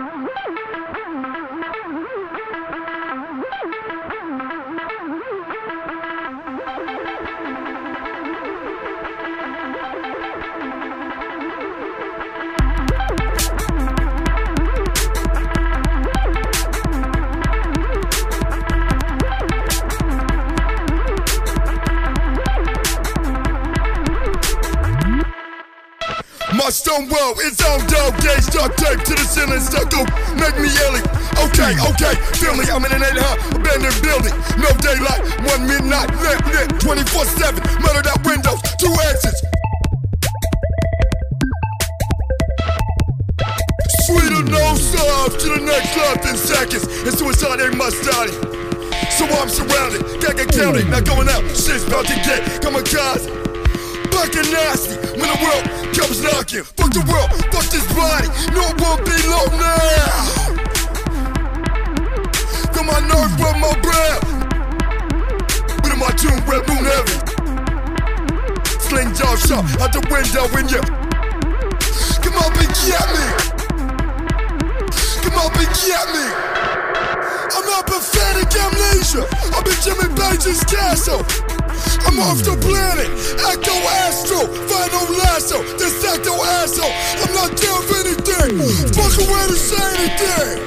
Oh, My stone wall is on dog days, duct tape to the ceiling, stuck stucco, make me yelling. Okay, okay, feel me, I'm in an 800 abandoned building. No daylight, one midnight, lamp lit, 24 7, murdered out windows, two exits. Sweeter no subs to the next left in seconds, and suicide ain't my study. So I'm surrounded, can't get counted, not going out, shit's about to get kamikaze. Fucking nasty when the world comes knocking. Fuck the world, fuck this body, no one below now. Feel my nerves from my breath. But in my tomb, red moon heavy. Sling jaw shot out the window when you come up and get me. Come up and get me. I'm not pathetic amnesia. I'm in Jimmy Page's castle. I'm off the planet, Ecto Astro, Final Lasso, de facto asshole. I'm not doing anything. Fuck away to say anything.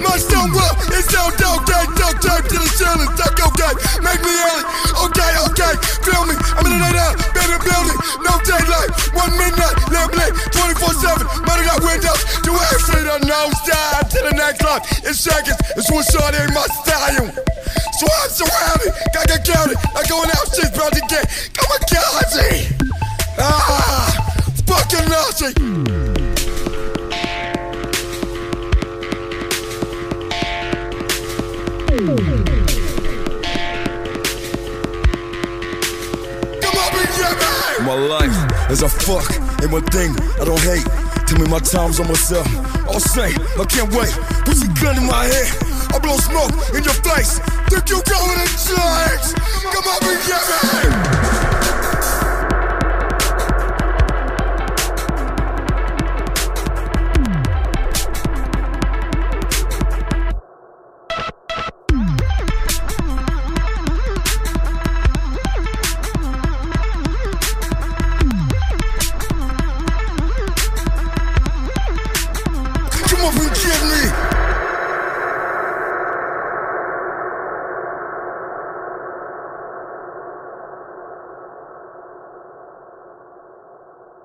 My wall is down, down, gang, duct tape to the ceiling, duck, okay, make me it. Okay, okay, feel me, I'm in a night out, better building, no daylight, one midnight, lamp lit, 24-7, murder got windows, do actually the nose dive to the next life, in seconds, it's suicide in my style. So I'm surrounded, gotta get counted, not going out, shit's fucking Nazi. Come on, and get. My life is a fuck and one thing I don't hate. Tell me my time's almost up. I'll say, I can't wait. Put your gun in my head. I blow smoke in your face. Think you're going to change? Come on and get me. Forgive me?